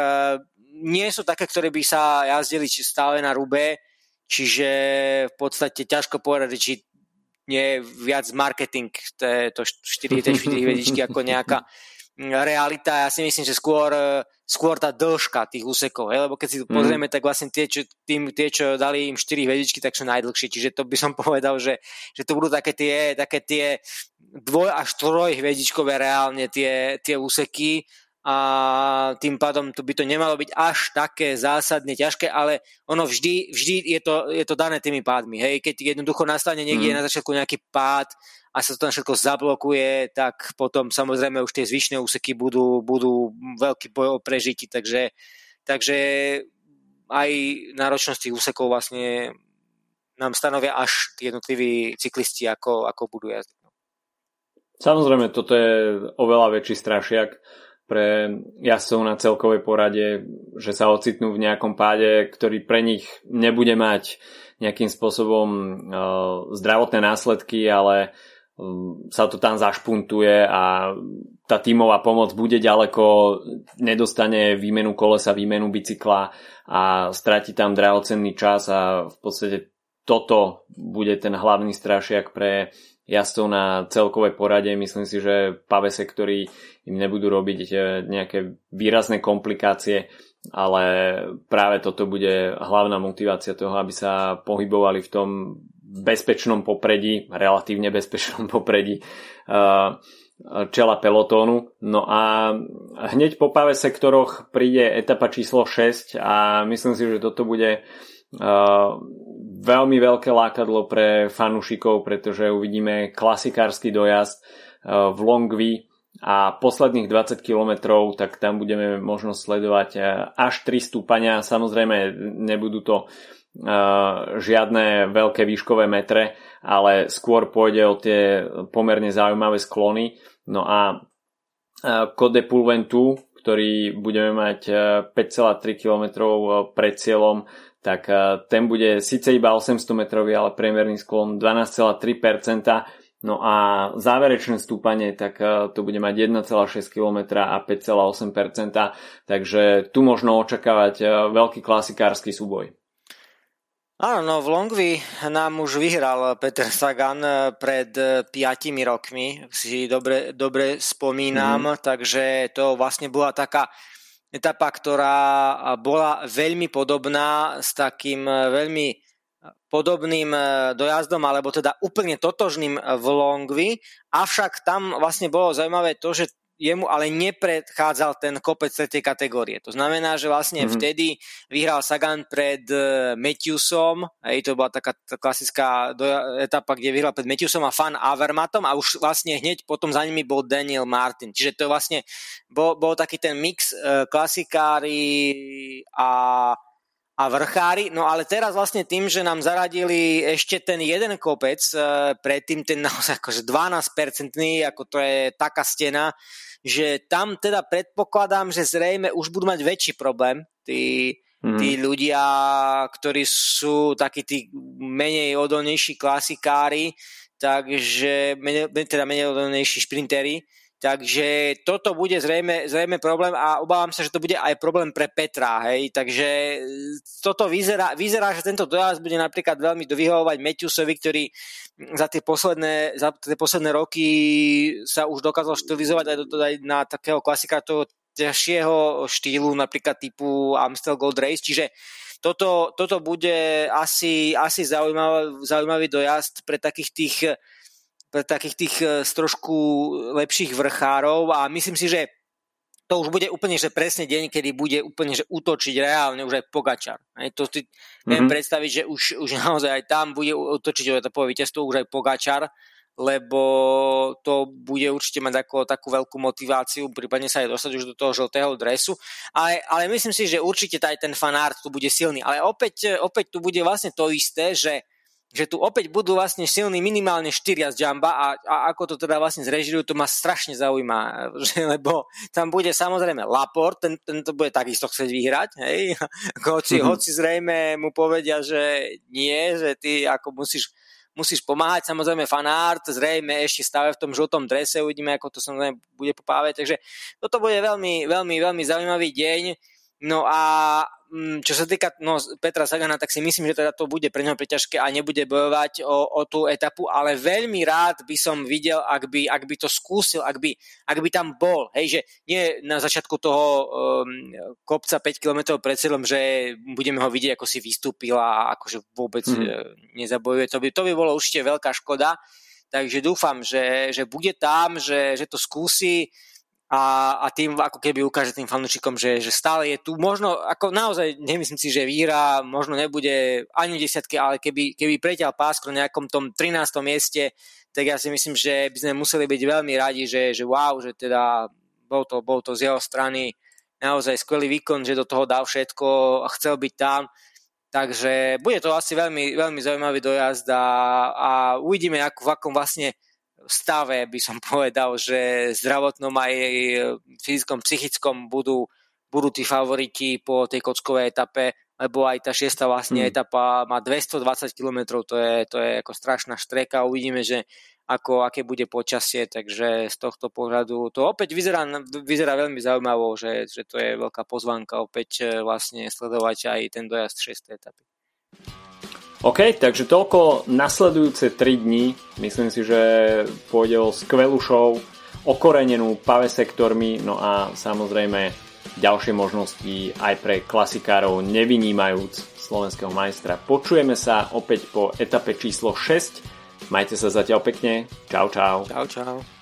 nie sú také, ktoré by sa jazdili stále na rube, Čiže v podstate ťažko povedať, či nie je viac marketing to, to 4, 4 hviezdičky ako nejaká realita. Ja si myslím, že skôr, skôr tá dĺžka tých úsekov, lebo keď si to mhm. pozrieme, mm. tak vlastne tie čo, tým, tie, čo dali im 4 hviezdičky, tak sú najdlhšie. Čiže to by som povedal, že, že to budú také tie, také tie dvoj až troj hviezdičkové reálne tie, tie úseky a tým pádom to by to nemalo byť až také zásadne ťažké, ale ono vždy, vždy je, to, je to dané tými pádmi. Hej? Keď jednoducho nastane niekde mm. na začiatku nejaký pád a sa to tam všetko zablokuje, tak potom samozrejme už tie zvyšné úseky budú, budú veľký boj o prežitie, takže, takže aj náročnosť tých úsekov vlastne nám stanovia až tí jednotliví cyklisti, ako, ako budú jazdiť. Samozrejme, toto je oveľa väčší strašiak pre jazdcov na celkovej porade, že sa ocitnú v nejakom páde, ktorý pre nich nebude mať nejakým spôsobom uh, zdravotné následky, ale uh, sa to tam zašpuntuje a tá tímová pomoc bude ďaleko, nedostane výmenu kolesa, výmenu bicykla a stratí tam drahocenný čas a v podstate toto bude ten hlavný strašiak pre jazdcov na celkovej porade. Myslím si, že pavese, ktorí im nebudú robiť eh, nejaké výrazné komplikácie, ale práve toto bude hlavná motivácia toho, aby sa pohybovali v tom bezpečnom popredí, relatívne bezpečnom popredí eh, čela pelotónu. No a hneď po pave sektoroch príde etapa číslo 6 a myslím si, že toto bude uh, veľmi veľké lákadlo pre fanúšikov, pretože uvidíme klasikársky dojazd v Longvi a posledných 20 km, tak tam budeme možno sledovať uh, až 3 stúpania. Samozrejme, nebudú to uh, žiadne veľké výškové metre, ale skôr pôjde o tie pomerne zaujímavé sklony. No a Code Pulventu, ktorý budeme mať 5,3 km pred cieľom, tak ten bude síce iba 800 metrový, ale priemerný sklon 12,3%. No a záverečné stúpanie, tak to bude mať 1,6 km a 5,8%. Takže tu možno očakávať veľký klasikársky súboj. Áno, no v Longvi nám už vyhral Peter Sagan pred 5 rokmi, si dobre, dobre spomínam, mm. takže to vlastne bola taká etapa, ktorá bola veľmi podobná s takým e, veľmi podobným e, dojazdom, alebo teda úplne totožným v Longvi, avšak tam vlastne bolo zaujímavé to, že jemu ale nepredchádzal ten kopec tretej kategórie. To znamená, že vlastne mm-hmm. vtedy vyhral Sagan pred uh, Matthewsom, hej, to bola taká klasická etapa, kde vyhral pred Matthewsom a Fan Avermatom a už vlastne hneď potom za nimi bol Daniel Martin. Čiže to vlastne bol, bol taký ten mix klasikári a a vrchári. No ale teraz vlastne tým, že nám zaradili ešte ten jeden kopec, uh, predtým ten naozaj akože 12-percentný, ako to je taká stena, že tam teda predpokladám, že zrejme už budú mať väčší problém tí, mm. tí ľudia, ktorí sú takí tí menej odolnejší klasikári, takže menej, teda menej odolnejší šprintery, Takže toto bude zrejme, zrejme problém a obávam sa, že to bude aj problém pre Petra. Hej? Takže e, toto vyzerá, vyzerá, že tento dojazd bude napríklad veľmi dovyhovovať Matthewsovi, ktorý za tie posledné, za tie posledné roky sa už dokázal štilizovať aj, aj na takého klasika toho ťažšieho štýlu, napríklad typu Amstel Gold Race, čiže toto, toto bude asi, asi zaujímavý, zaujímavý dojazd pre takých tých takých tých e, z trošku lepších vrchárov a myslím si, že to už bude úplne že presne deň, kedy bude úplne že útočiť reálne už aj Pogačar. Hej, to si mm-hmm. viem predstaviť, že už, už naozaj aj tam bude útočiť o etapové víťazstvo už aj Pogačar, lebo to bude určite mať ako, takú veľkú motiváciu, prípadne sa aj dostať už do toho žltého dresu. Ale, ale myslím si, že určite aj ten fanart tu bude silný. Ale opäť, opäť tu bude vlastne to isté, že že tu opäť budú vlastne silní minimálne štyria z Jamba a, a ako to teda vlastne zrežirujú, to ma strašne zaujíma, že, lebo tam bude samozrejme Laport, ten, ten to bude takisto chcieť vyhrať, hej, hoci, mm-hmm. hoci zrejme mu povedia, že nie, že ty ako musíš musíš pomáhať, samozrejme fanart, zrejme ešte stále v tom žltom drese, uvidíme, ako to samozrejme bude popávať, takže toto bude veľmi, veľmi, veľmi zaujímavý deň, no a čo sa týka no, Petra Sagana, tak si myslím, že teda to bude pre neho preťažké a nebude bojovať o, o tú etapu, ale veľmi rád by som videl, ak by, ak by to skúsil, ak by, ak by tam bol, hej, že nie na začiatku toho um, kopca 5 km pred cieľom, že budeme ho vidieť, ako si vystúpil a akože vôbec mm. nezabojuje. To by, to by bolo určite veľká škoda, takže dúfam, že, že bude tam, že, že to skúsi, a, a tým ako keby ukáže tým fanúšikom, že, že stále je tu. Možno, ako naozaj nemyslím si, že výhra možno nebude ani desiatky, ale keby, keby preťal pásko na nejakom tom 13. mieste, tak ja si myslím, že by sme museli byť veľmi radi, že, že wow, že teda bol to, bol to z jeho strany naozaj skvelý výkon, že do toho dal všetko a chcel byť tam. Takže bude to asi veľmi, veľmi zaujímavý dojazd a, a uvidíme, ako, v akom vlastne stave, by som povedal, že zdravotnom aj fyzickom, psychickom budú, budú tí favoriti po tej kockovej etape, lebo aj tá šiesta vlastne hmm. etapa má 220 km, to je, to je ako strašná štreka, uvidíme, že ako, aké bude počasie, takže z tohto pohľadu to opäť vyzerá, vyzerá veľmi zaujímavo, že, že to je veľká pozvánka opäť e, vlastne sledovať aj ten dojazd 6. etapy. OK, takže toľko nasledujúce 3 dní. Myslím si, že pôjde o skvelú show, okorenenú pave sektormi, no a samozrejme ďalšie možnosti aj pre klasikárov, nevynímajúc slovenského majstra. Počujeme sa opäť po etape číslo 6. Majte sa zatiaľ pekne. Čau, čau. Čau, čau.